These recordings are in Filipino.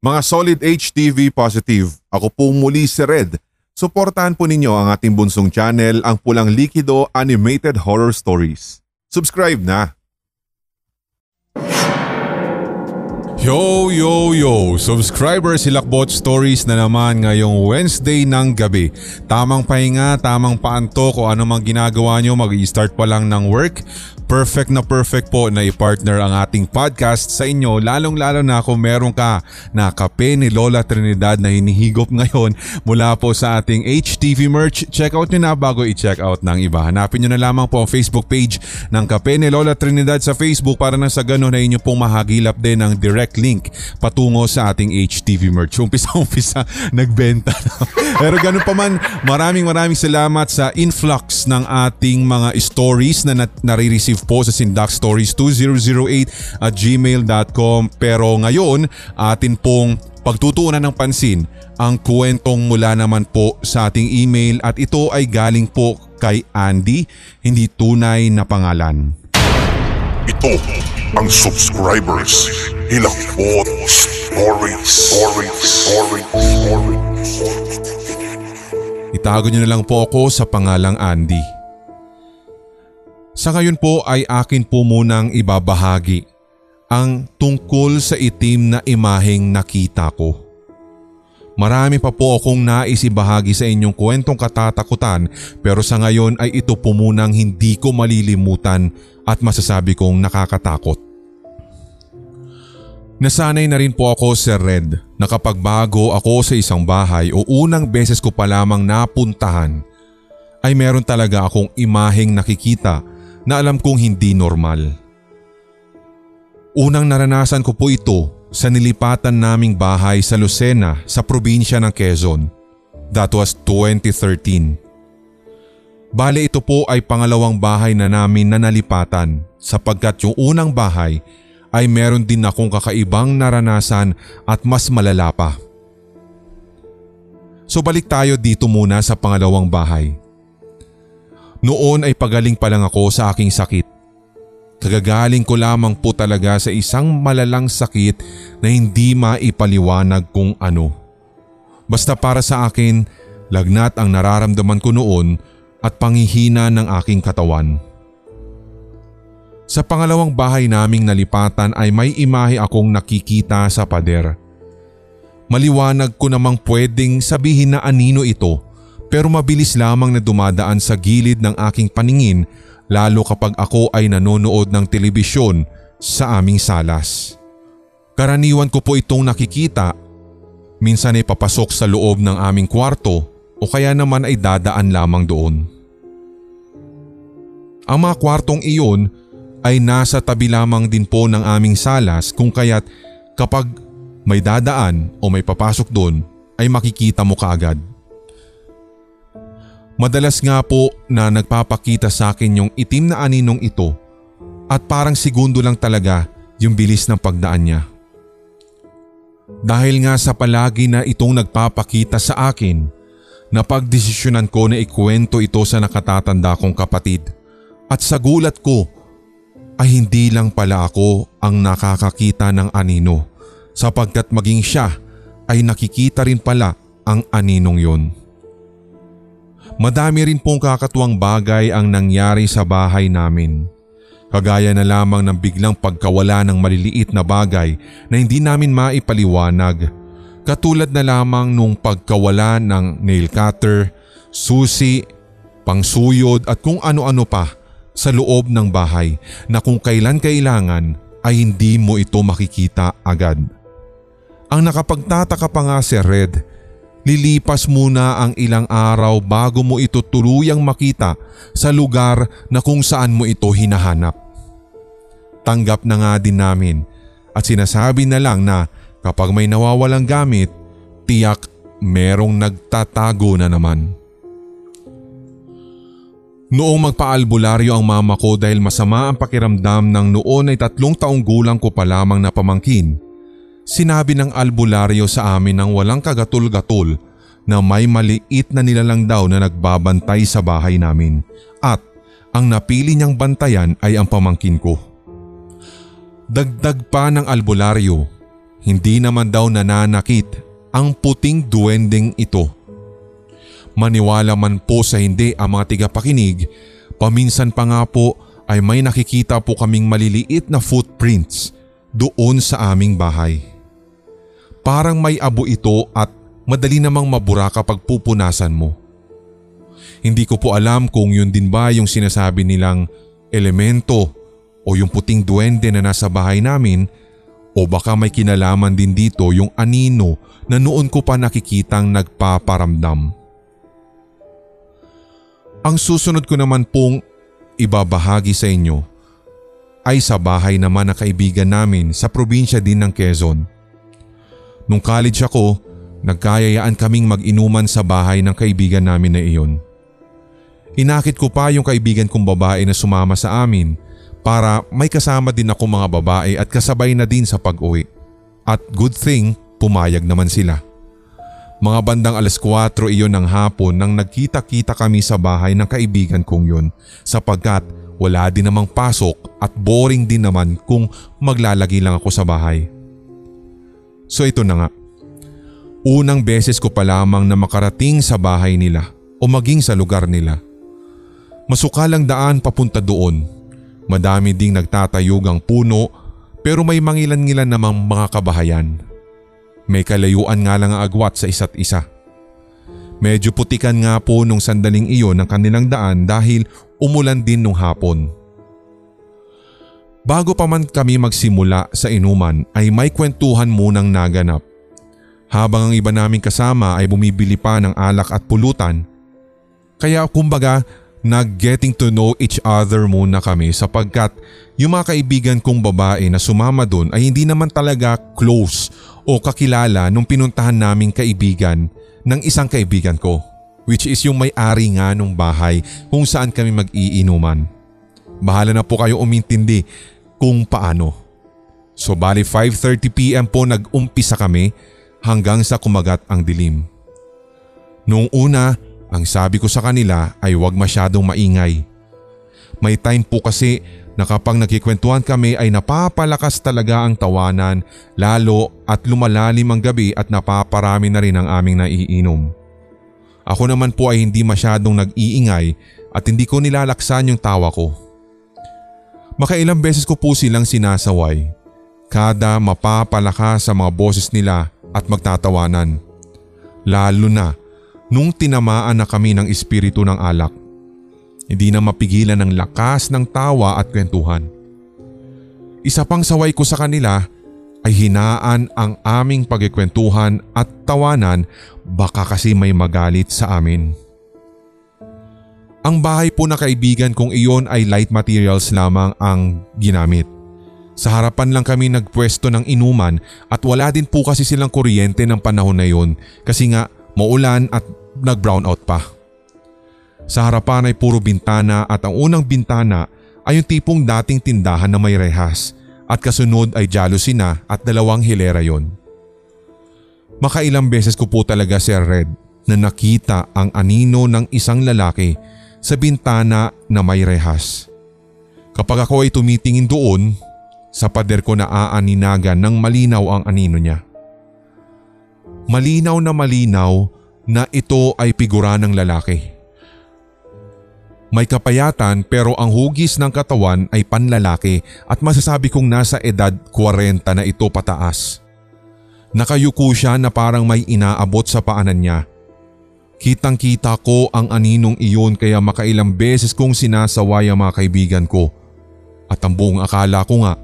Mga solid HTV positive, ako po muli si Red. Suportahan po ninyo ang ating bunsong channel, ang Pulang Likido Animated Horror Stories. Subscribe na! Yo, yo, yo! Subscriber si Lakbot Stories na naman ngayong Wednesday ng gabi. Tamang pahinga, tamang paantok o ano ginagawa nyo, mag-i-start pa lang ng work. Perfect na perfect po na i-partner ang ating podcast sa inyo lalong lalo na kung meron ka na kape ni Lola Trinidad na hinihigop ngayon mula po sa ating HTV merch. Check out nyo na bago i-check out ng iba. Hanapin nyo na lamang po ang Facebook page ng kape ni Lola Trinidad sa Facebook para na sa ganun na inyo pong mahagilap din ng direct link patungo sa ating HTV merch. Umpisa-umpisa nagbenta. Pero ganun pa man, maraming maraming salamat sa influx ng ating mga stories na nare-receive po sa sindakstories2008 at gmail.com pero ngayon atin pong pagtutuunan ng pansin ang kwentong mula naman po sa ating email at ito ay galing po kay Andy, hindi tunay na pangalan. Ito ang subscribers Hilakbot Stories Stories Stories Stories Itago niyo na lang po ako sa pangalang Andy. Sa ngayon po ay akin po munang ibabahagi ang tungkol sa itim na imaheng nakita ko. Marami pa po akong nais ibahagi sa inyong kwentong katatakutan pero sa ngayon ay ito po munang hindi ko malilimutan at masasabi kong nakakatakot. Nasanay na rin po ako Sir Red na kapag bago ako sa isang bahay o unang beses ko pa lamang napuntahan ay meron talaga akong imaheng nakikita na alam kong hindi normal. Unang naranasan ko po ito sa nilipatan naming bahay sa Lucena sa probinsya ng Quezon. That was 2013. Bale ito po ay pangalawang bahay na namin na nalipatan sapagkat yung unang bahay ay meron din akong kakaibang naranasan at mas malala pa. So balik tayo dito muna sa pangalawang bahay. Noon ay pagaling pa lang ako sa aking sakit. Kagagaling ko lamang po talaga sa isang malalang sakit na hindi maipaliwanag kung ano. Basta para sa akin, lagnat ang nararamdaman ko noon at pangihina ng aking katawan. Sa pangalawang bahay naming nalipatan ay may imahe akong nakikita sa pader. Maliwanag ko namang pwedeng sabihin na anino ito pero mabilis lamang na dumadaan sa gilid ng aking paningin lalo kapag ako ay nanonood ng telebisyon sa aming salas. Karaniwan ko po itong nakikita. Minsan ay papasok sa loob ng aming kwarto o kaya naman ay dadaan lamang doon. Ang mga kwartong iyon ay nasa tabi lamang din po ng aming salas kung kaya't kapag may dadaan o may papasok doon ay makikita mo kaagad. Madalas nga po na nagpapakita sa akin yung itim na aninong ito at parang segundo lang talaga yung bilis ng pagdaan niya. Dahil nga sa palagi na itong nagpapakita sa akin, napagdesisyonan ko na ikwento ito sa nakatatanda kong kapatid at sa gulat ko ay hindi lang pala ako ang nakakakita ng anino sapagkat maging siya ay nakikita rin pala ang aninong yon. Madami rin pong kakatuwang bagay ang nangyari sa bahay namin. Kagaya na lamang ng biglang pagkawala ng maliliit na bagay na hindi namin maipaliwanag. Katulad na lamang nung pagkawala ng nail cutter, susi, pangsuyod at kung ano-ano pa sa loob ng bahay na kung kailan kailangan ay hindi mo ito makikita agad. Ang nakapagtataka pa nga si Red Lilipas muna ang ilang araw bago mo ito tuluyang makita sa lugar na kung saan mo ito hinahanap. Tanggap na nga din namin at sinasabi na lang na kapag may nawawalang gamit, tiyak merong nagtatago na naman. Noong magpaalbularyo ang mama ko dahil masama ang pakiramdam ng noon ay tatlong taong gulang ko pa lamang na pamangkin Sinabi ng albularyo sa amin ng walang kagatul-gatul na may maliit na nilalang daw na nagbabantay sa bahay namin at ang napili niyang bantayan ay ang pamangkin ko. Dagdag pa ng albularyo, Hindi naman daw nananakit ang puting duwending ito. Maniwala man po sa hindi ang mga tigapakinig, paminsan pa nga po ay may nakikita po kaming maliliit na footprints doon sa aming bahay. Parang may abo ito at madali namang mabura kapag pupunasan mo. Hindi ko po alam kung yun din ba yung sinasabi nilang elemento o yung puting duwende na nasa bahay namin o baka may kinalaman din dito yung anino na noon ko pa nakikitang nagpaparamdam. Ang susunod ko naman pong ibabahagi sa inyo ay sa bahay naman ng kaibigan namin sa probinsya din ng Quezon. Nung college ako, nagkayayaan kaming mag-inuman sa bahay ng kaibigan namin na iyon. Inakit ko pa yung kaibigan kong babae na sumama sa amin para may kasama din ako mga babae at kasabay na din sa pag-uwi. At good thing, pumayag naman sila. Mga bandang alas 4 iyon ng hapon nang nagkita-kita kami sa bahay ng kaibigan kong yun sapagkat wala din namang pasok at boring din naman kung maglalagi lang ako sa bahay. So ito na nga. Unang beses ko pa lamang na makarating sa bahay nila o maging sa lugar nila. Masukalang daan papunta doon. Madami ding nagtatayugang puno pero may mangilan-ngilan namang mga kabahayan. May kalayuan nga lang ang agwat sa isa't isa. Medyo putikan nga po nung sandaling iyon ng kanilang daan dahil umulan din nung hapon. Bago pa man kami magsimula sa inuman ay may kwentuhan munang naganap. Habang ang iba naming kasama ay bumibili pa ng alak at pulutan. Kaya kumbaga nag-getting to know each other muna kami sapagkat yung mga kaibigan kong babae na sumama doon ay hindi naman talaga close o kakilala nung pinuntahan naming kaibigan ng isang kaibigan ko which is yung may-ari nga nung bahay kung saan kami mag-iinuman. Bahala na po kayo umintindi kung paano. So bali 5.30pm po nag-umpisa kami hanggang sa kumagat ang dilim. Noong una, ang sabi ko sa kanila ay huwag masyadong maingay. May time po kasi na kapag nagkikwentuhan kami ay napapalakas talaga ang tawanan lalo at lumalalim ang gabi at napaparami na rin ang aming naiinom. Ako naman po ay hindi masyadong nag-iingay at hindi ko nilalaksan yung tawa ko. Makailang beses ko po silang sinasaway. Kada mapapalakas sa mga boses nila at magtatawanan. Lalo na nung tinamaan na kami ng espiritu ng alak. Hindi na mapigilan ng lakas ng tawa at kwentuhan. Isa pang saway ko sa kanila ay hinaan ang aming pagkikwentuhan at tawanan baka kasi may magalit sa amin. Ang bahay po na kaibigan kong iyon ay light materials lamang ang ginamit. Sa harapan lang kami nagpwesto ng inuman at wala din po kasi silang kuryente ng panahon na yun kasi nga maulan at nag-brownout pa. Sa harapan ay puro bintana at ang unang bintana ay yung tipong dating tindahan na may rehas at kasunod ay jealousy na at dalawang hilera yon. Makailang beses ko po talaga Sir Red na nakita ang anino ng isang lalaki sa bintana na may rehas. Kapag ako ay tumitingin doon, sa pader ko na aaninagan ng malinaw ang anino niya. Malinaw na malinaw na ito ay figura ng lalaki. May kapayatan pero ang hugis ng katawan ay panlalaki at masasabi kong nasa edad 40 na ito pataas. Nakayuko siya na parang may inaabot sa paanan niya. Kitang kita ko ang aninong iyon kaya makailang beses kong sinasaway ang mga kaibigan ko. At ang buong akala ko nga,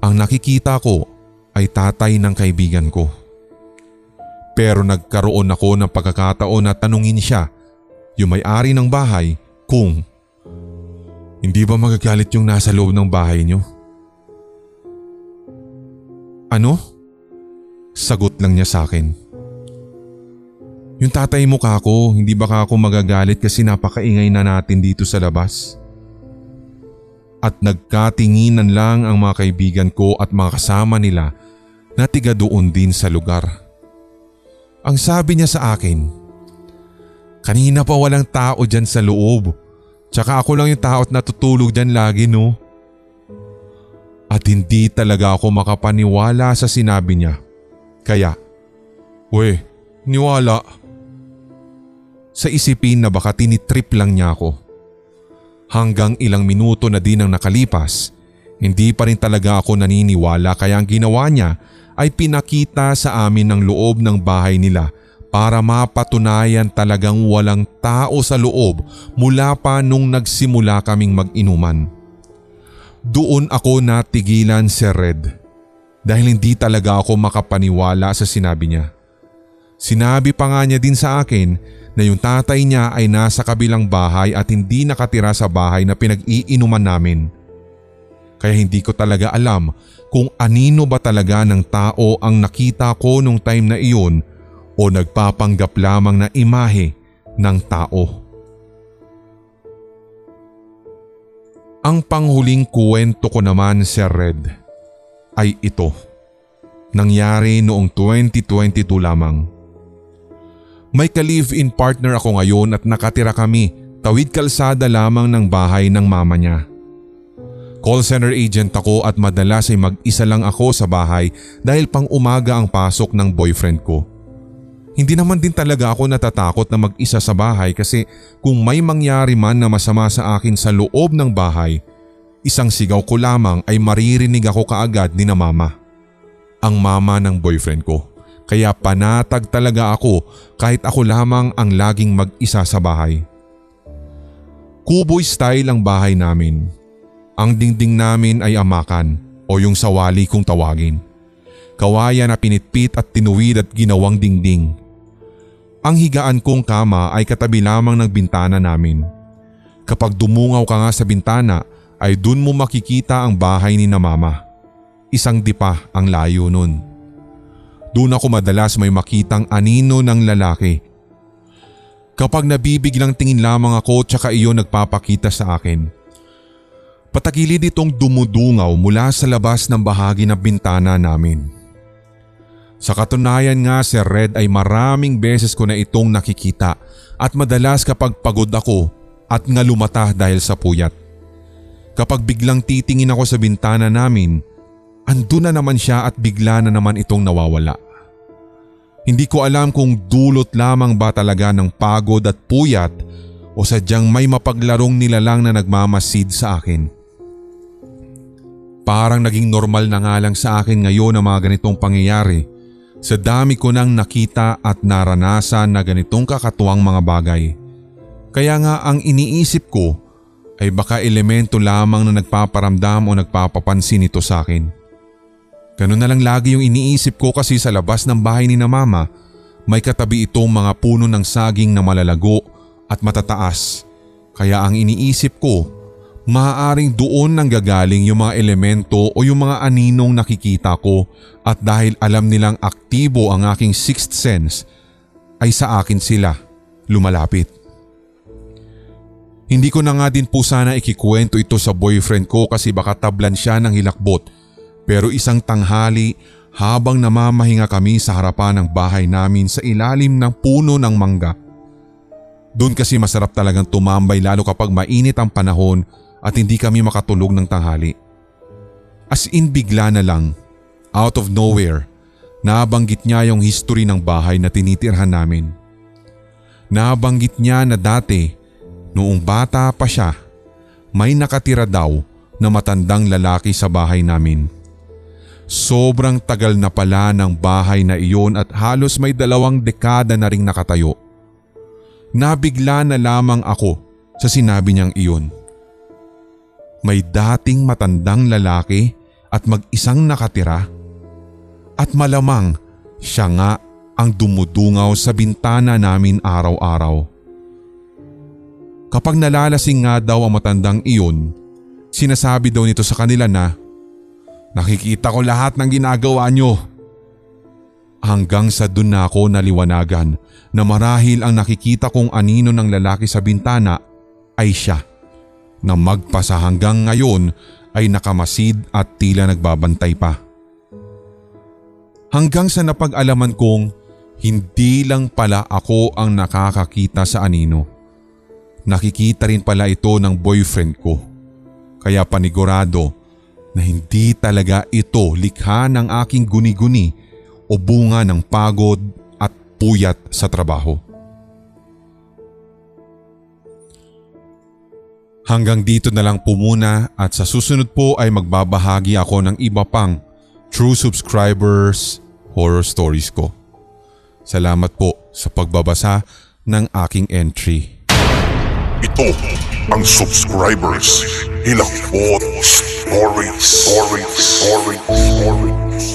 ang nakikita ko ay tatay ng kaibigan ko. Pero nagkaroon ako ng pagkakataon na tanungin siya, yung may-ari ng bahay, kung hindi ba magagalit yung nasa loob ng bahay niyo? Ano? Sagot lang niya sa akin. Yung tatay mo kako, hindi ba kako magagalit kasi napakaingay na natin dito sa labas? At nagkatinginan lang ang mga kaibigan ko at mga kasama nila na tiga doon din sa lugar. Ang sabi niya sa akin, Kanina pa walang tao dyan sa loob. Tsaka ako lang yung tao at natutulog dyan lagi no. At hindi talaga ako makapaniwala sa sinabi niya Kaya, we, niwala. Sa isipin na baka tinitrip lang niya ako. Hanggang ilang minuto na din ang nakalipas, hindi pa rin talaga ako naniniwala kaya ang ginawa niya ay pinakita sa amin ng loob ng bahay nila para mapatunayan talagang walang tao sa loob mula pa nung nagsimula kaming mag-inuman. Doon ako natigilan si Red dahil hindi talaga ako makapaniwala sa sinabi niya. Sinabi pa nga niya din sa akin na yung tatay niya ay nasa kabilang bahay at hindi nakatira sa bahay na pinag-iinuman namin. Kaya hindi ko talaga alam kung anino ba talaga ng tao ang nakita ko nung time na iyon o nagpapanggap lamang na imahe ng tao. Ang panghuling kuwento ko naman Sir Red ay ito. Nangyari noong 2022 lamang. May ka-live-in partner ako ngayon at nakatira kami tawid kalsada lamang ng bahay ng mama niya. Call center agent ako at madalas ay mag-isa lang ako sa bahay dahil pang umaga ang pasok ng boyfriend ko. Hindi naman din talaga ako natatakot na mag-isa sa bahay kasi kung may mangyari man na masama sa akin sa loob ng bahay, isang sigaw ko lamang ay maririnig ako kaagad ni na mama. Ang mama ng boyfriend ko. Kaya panatag talaga ako kahit ako lamang ang laging mag-isa sa bahay. Kuboy style ang bahay namin. Ang dingding namin ay amakan o yung sawali kung tawagin. Kawayan na pinitpit at tinuwid at ginawang dingding. Ang higaan kong kama ay katabi lamang ng bintana namin. Kapag dumungaw ka nga sa bintana ay dun mo makikita ang bahay ni na mama. Isang dipa ang layo nun. Doon ako madalas may makitang anino ng lalaki. Kapag nabibiglang tingin lamang ako tsaka iyon nagpapakita sa akin. Patagilid itong dumudungaw mula sa labas ng bahagi ng bintana namin. Sa katunayan nga si Red ay maraming beses ko na itong nakikita at madalas kapag pagod ako at nga lumata dahil sa puyat. Kapag biglang titingin ako sa bintana namin Ando na naman siya at bigla na naman itong nawawala. Hindi ko alam kung dulot lamang ba talaga ng pagod at puyat o sadyang may mapaglarong nilalang na nagmamasid sa akin. Parang naging normal na nga lang sa akin ngayon ang mga ganitong pangyayari sa dami ko nang nakita at naranasan na ganitong kakatuwang mga bagay. Kaya nga ang iniisip ko ay baka elemento lamang na nagpaparamdam o nagpapapansin ito sa akin. Ganun na lang lagi yung iniisip ko kasi sa labas ng bahay ni na mama may katabi itong mga puno ng saging na malalago at matataas. Kaya ang iniisip ko, maaaring doon nang gagaling yung mga elemento o yung mga aninong nakikita ko at dahil alam nilang aktibo ang aking sixth sense, ay sa akin sila lumalapit. Hindi ko na nga din po sana ikikwento ito sa boyfriend ko kasi baka tablan siya ng hilakbot pero isang tanghali habang namamahinga kami sa harapan ng bahay namin sa ilalim ng puno ng mangga. Doon kasi masarap talagang tumambay lalo kapag mainit ang panahon at hindi kami makatulog ng tanghali. As in bigla na lang, out of nowhere, nabanggit niya yung history ng bahay na tinitirhan namin. Nabanggit niya na dati, noong bata pa siya, may nakatira daw na matandang lalaki sa bahay namin. Sobrang tagal na pala ng bahay na iyon at halos may dalawang dekada na ring nakatayo. Nabigla na lamang ako sa sinabi niyang iyon. May dating matandang lalaki at mag-isang nakatira at malamang siya nga ang dumudungaw sa bintana namin araw-araw. Kapag nalalasing nga daw ang matandang iyon, sinasabi daw nito sa kanila na Nakikita ko lahat ng ginagawa nyo. Hanggang sa dun na ako naliwanagan na marahil ang nakikita kong anino ng lalaki sa bintana ay siya na magpasa hanggang ngayon ay nakamasid at tila nagbabantay pa. Hanggang sa napag-alaman kong hindi lang pala ako ang nakakakita sa anino. Nakikita rin pala ito ng boyfriend ko. Kaya panigurado na hindi talaga ito likha ng aking guni-guni o bunga ng pagod at puyat sa trabaho. Hanggang dito na lang po muna at sa susunod po ay magbabahagi ako ng iba pang true subscribers horror stories ko. Salamat po sa pagbabasa ng aking entry. Ito ang subscribers Hilakbot Stories Stories Stories Stories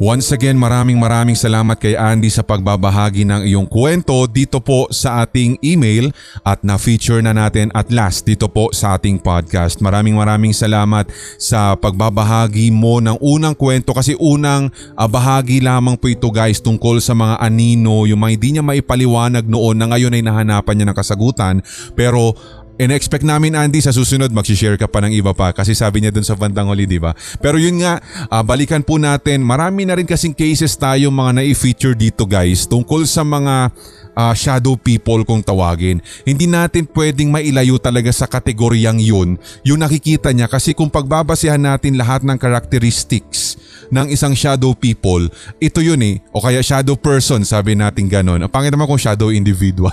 Once again maraming maraming salamat kay Andy sa pagbabahagi ng iyong kwento dito po sa ating email at na-feature na natin at last dito po sa ating podcast. Maraming maraming salamat sa pagbabahagi mo ng unang kwento kasi unang uh, bahagi lamang po ito guys tungkol sa mga anino, yung mga hindi niya maipaliwanag noon na ngayon ay nahanapan niya ng kasagutan. Pero in-expect namin Andy sa susunod mag-share ka pa ng iba pa kasi sabi niya dun sa bandang huli, di ba? Pero yun nga, uh, balikan po natin. Marami na rin kasing cases tayo mga na-feature dito guys tungkol sa mga uh, shadow people kung tawagin. Hindi natin pwedeng mailayo talaga sa kategoryang yun yung nakikita niya kasi kung pagbabasihan natin lahat ng characteristics ng isang shadow people, ito yun eh. O kaya shadow person, sabi natin ganon. Ang pangit naman kung shadow individual.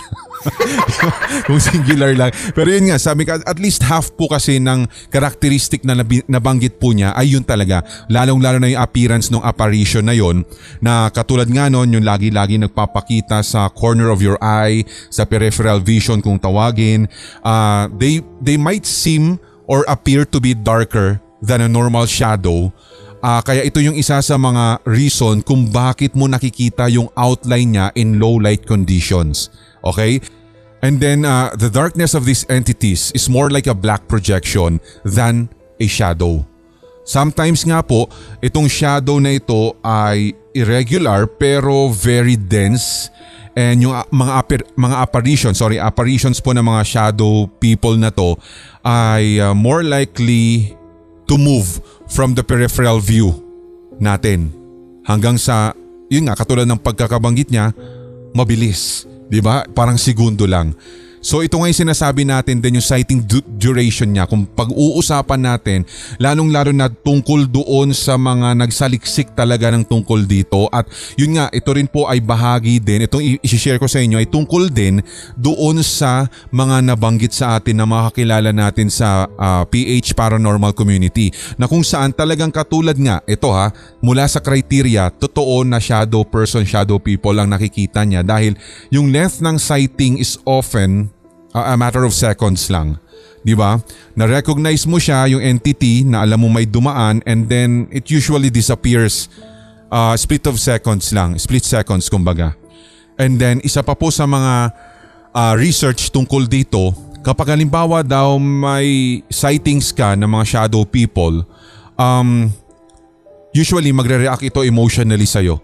kung singular lang. Pero yun nga, sabi ka, at least half po kasi ng characteristic na nabanggit po niya ay yun talaga. Lalong lalo na yung appearance ng apparition na yun na katulad nga nun, yung lagi-lagi nagpapakita sa corner of your eye, sa peripheral vision kung tawagin. Uh, they, they might seem or appear to be darker than a normal shadow Uh, kaya ito yung isa sa mga reason kung bakit mo nakikita yung outline niya in low light conditions. Okay? And then uh, the darkness of these entities is more like a black projection than a shadow. Sometimes nga po, itong shadow na ito ay irregular pero very dense and yung uh, mga apar- mga apparitions, sorry, apparitions po ng mga shadow people na to ay uh, more likely to move from the peripheral view natin hanggang sa, yun nga, katulad ng pagkakabanggit niya, mabilis. 'Di ba? Parang segundo lang. So ito nga yung sinasabi natin din yung sighting du- duration niya. Kung pag-uusapan natin, lalong-lalo na tungkol doon sa mga nagsaliksik talaga ng tungkol dito. At yun nga, ito rin po ay bahagi din, itong i-share ko sa inyo ay tungkol din doon sa mga nabanggit sa atin na makakilala natin sa uh, ah, PH Paranormal Community. Na kung saan talagang katulad nga, ito ha, mula sa criteria, totoo na shadow person, shadow people ang nakikita niya dahil yung length ng sighting is often a matter of seconds lang. 'Di ba? Na-recognize mo siya yung entity na alam mo may dumaan and then it usually disappears uh, split of seconds lang, split seconds kumbaga. And then isa pa po sa mga uh, research tungkol dito, kapag halimbawa daw may sightings ka ng mga shadow people, um, usually magre-react ito emotionally sa'yo.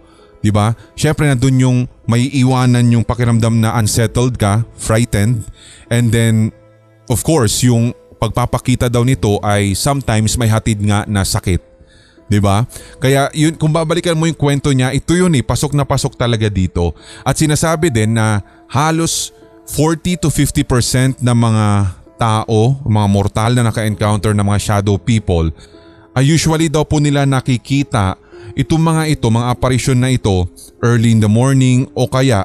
'Di ba? Syempre nandoon yung may iwanan yung pakiramdam na unsettled ka, frightened, and then of course yung pagpapakita daw nito ay sometimes may hatid nga na sakit. 'Di ba? Kaya yun kung babalikan mo yung kwento niya, ito yun eh, pasok na pasok talaga dito. At sinasabi din na halos 40 to 50% ng mga tao, mga mortal na naka-encounter ng mga shadow people, ay usually daw po nila nakikita Itong mga ito, mga aparisyon na ito, early in the morning o kaya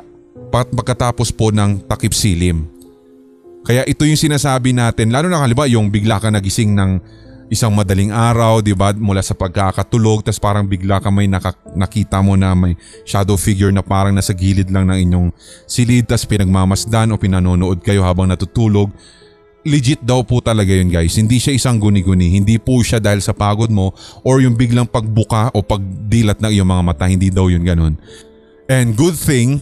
pat pagkatapos po ng takip silim. Kaya ito yung sinasabi natin, lalo na kaliba yung bigla ka nagising ng isang madaling araw, di ba, mula sa pagkakatulog, tapos parang bigla ka may naka, nakita mo na may shadow figure na parang nasa gilid lang ng inyong silid, tapos pinagmamasdan o pinanonood kayo habang natutulog legit daw po talaga yun guys. Hindi siya isang guni-guni. Hindi po siya dahil sa pagod mo or yung biglang pagbuka o pagdilat ng iyong mga mata. Hindi daw yun ganun. And good thing,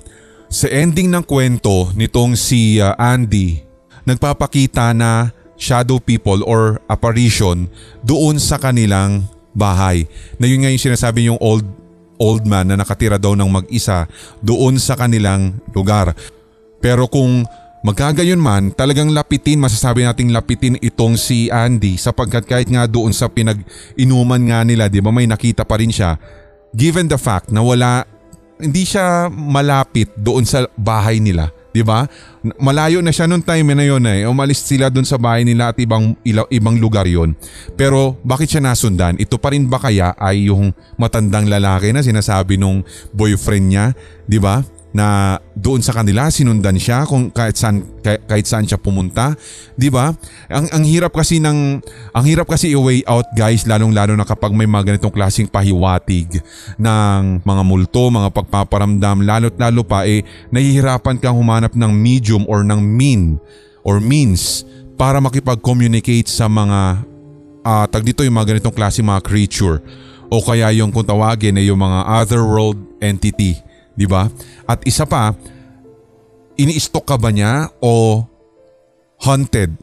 sa ending ng kwento nitong si uh, Andy, nagpapakita na shadow people or apparition doon sa kanilang bahay. Na yun nga yung sinasabi yung old old man na nakatira daw ng mag-isa doon sa kanilang lugar. Pero kung Magkagayon man, talagang lapitin, masasabi nating lapitin itong si Andy sapagkat kahit nga doon sa pinag-inuman nga nila, di ba may nakita pa rin siya. Given the fact na wala, hindi siya malapit doon sa bahay nila. 'Di ba? Malayo na siya noong time na yon eh. Umalis sila doon sa bahay nila at ibang ila, ibang lugar yon. Pero bakit siya nasundan? Ito pa rin ba kaya ay yung matandang lalaki na sinasabi nung boyfriend niya, 'di ba? Na doon sa kanila sinundan siya kung kahit saan kahit, saan siya pumunta, 'di ba? Ang ang hirap kasi ng ang hirap kasi i-way out guys lalong-lalo na kapag may mga ganitong klaseng pahiwatig ng mga multo, mga pagpaparamdam, lalo't lalo pa eh nahihirapan kang humanap ng medium or ng mean or means para makipag-communicate sa mga uh, tag dito yung mga ganitong klase mga creature o kaya yung kung tawagin ay yung mga otherworld entity 'di ba? At isa pa, ini-stock ka ba niya o haunted?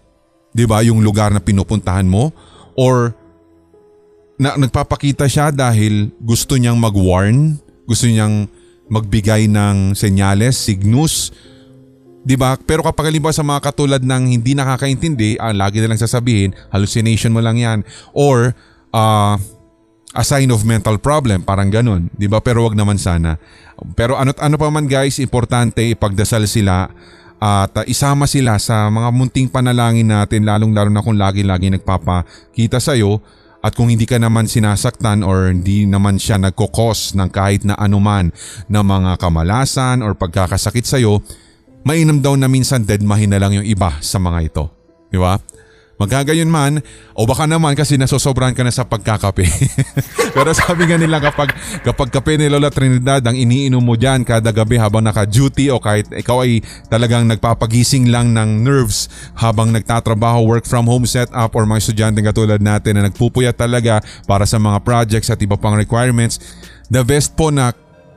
'Di ba yung lugar na pinupuntahan mo or na, nagpapakita siya dahil gusto niyang mag-warn, gusto niyang magbigay ng senyales, signus, 'di ba? Pero kapag halimbawa sa mga katulad ng hindi nakakaintindi, ah, lagi na lang sasabihin, hallucination mo lang 'yan or uh, a sign of mental problem, parang ganun, 'di ba? Pero wag naman sana. Pero ano't ano pa man guys, importante ipagdasal sila at uh, isama sila sa mga munting panalangin natin lalong-lalo na kung lagi-lagi nagpapakita sa iyo at kung hindi ka naman sinasaktan or hindi naman siya nagkokos ng kahit na anuman na mga kamalasan or pagkakasakit sa iyo, mainam daw na minsan deadmahin na lang yung iba sa mga ito. Di ba? Magkagayon man, o baka naman kasi nasosobran ka na sa pagkakape. Pero sabi nga nila kapag, kapag kape ni Lola Trinidad ang iniinom mo dyan kada gabi habang naka-duty o kahit ikaw ay talagang nagpapagising lang ng nerves habang nagtatrabaho, work from home setup or mga estudyante katulad natin na nagpupuyat talaga para sa mga projects at iba pang requirements, the best po na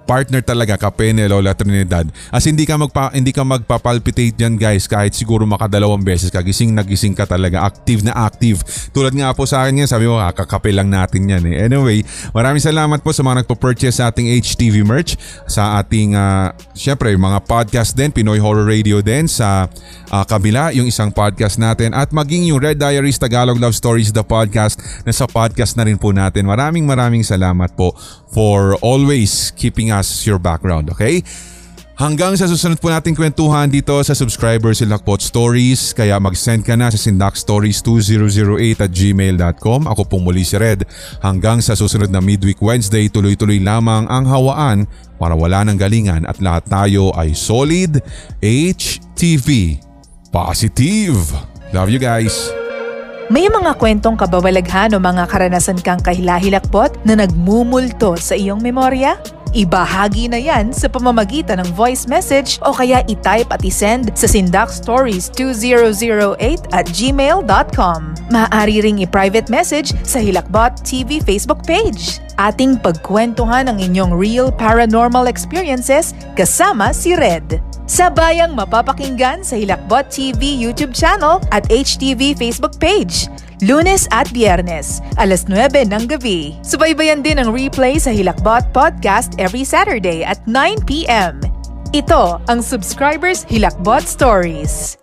partner talaga kape ni Lola Trinidad. As hindi ka magpa hindi ka magpapalpitate diyan guys kahit siguro makadalawang beses ka gising na gising ka talaga active na active. Tulad nga po sa akin yan sabi mo kakape lang natin yan eh. Anyway, maraming salamat po sa mga nagpo-purchase sa ating HTV merch sa ating uh, syempre mga podcast din Pinoy Horror Radio din sa uh, kabila yung isang podcast natin at maging yung Red Diaries Tagalog Love Stories the podcast na sa podcast na rin po natin. Maraming maraming salamat po for always keeping us your background, okay? Hanggang sa susunod po nating kwentuhan dito sa subscriber si Lakpot Stories kaya mag-send ka na sa sindakstories2008 at gmail.com. Ako pong muli si Red. Hanggang sa susunod na midweek Wednesday, tuloy-tuloy lamang ang hawaan para wala ng galingan at lahat tayo ay solid HTV. Positive! Love you guys! May mga kwentong kabawalaghan o mga karanasan kang kahilahilakpot na nagmumulto sa iyong memorya? Ibahagi na yan sa pamamagitan ng voice message o kaya itype at isend sa sindakstories2008 at gmail.com. Maaari ring i-private message sa Hilakbot TV Facebook page. Ating pagkwentuhan ang inyong real paranormal experiences kasama si Red. Sabayang mapapakinggan sa Hilakbot TV YouTube channel at HTV Facebook page. Lunes at Biyernes, alas 9 ng gabi. Subaybayan din ang replay sa Hilakbot Podcast every Saturday at 9pm. Ito ang Subscribers Hilakbot Stories.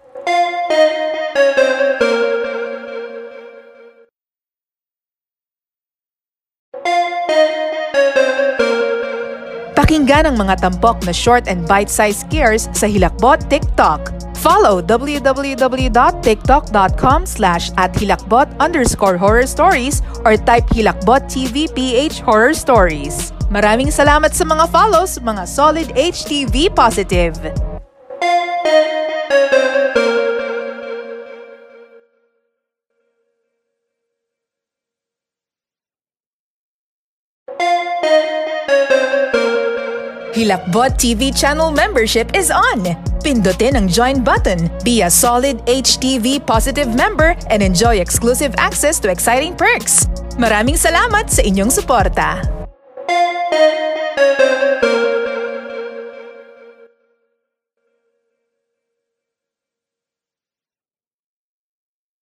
Pakinggan ang mga tampok na short and bite-sized scares sa Hilakbot TikTok. Follow www.tiktok.com slash at hilakbot underscore horror stories or type Hilakbot TV PH Horror Stories. Maraming salamat sa mga follows, mga solid HTV positive. Hilakbot TV channel membership is on. Pindutin ang join button, be a solid HTV positive member and enjoy exclusive access to exciting perks. Maraming salamat sa inyong suporta.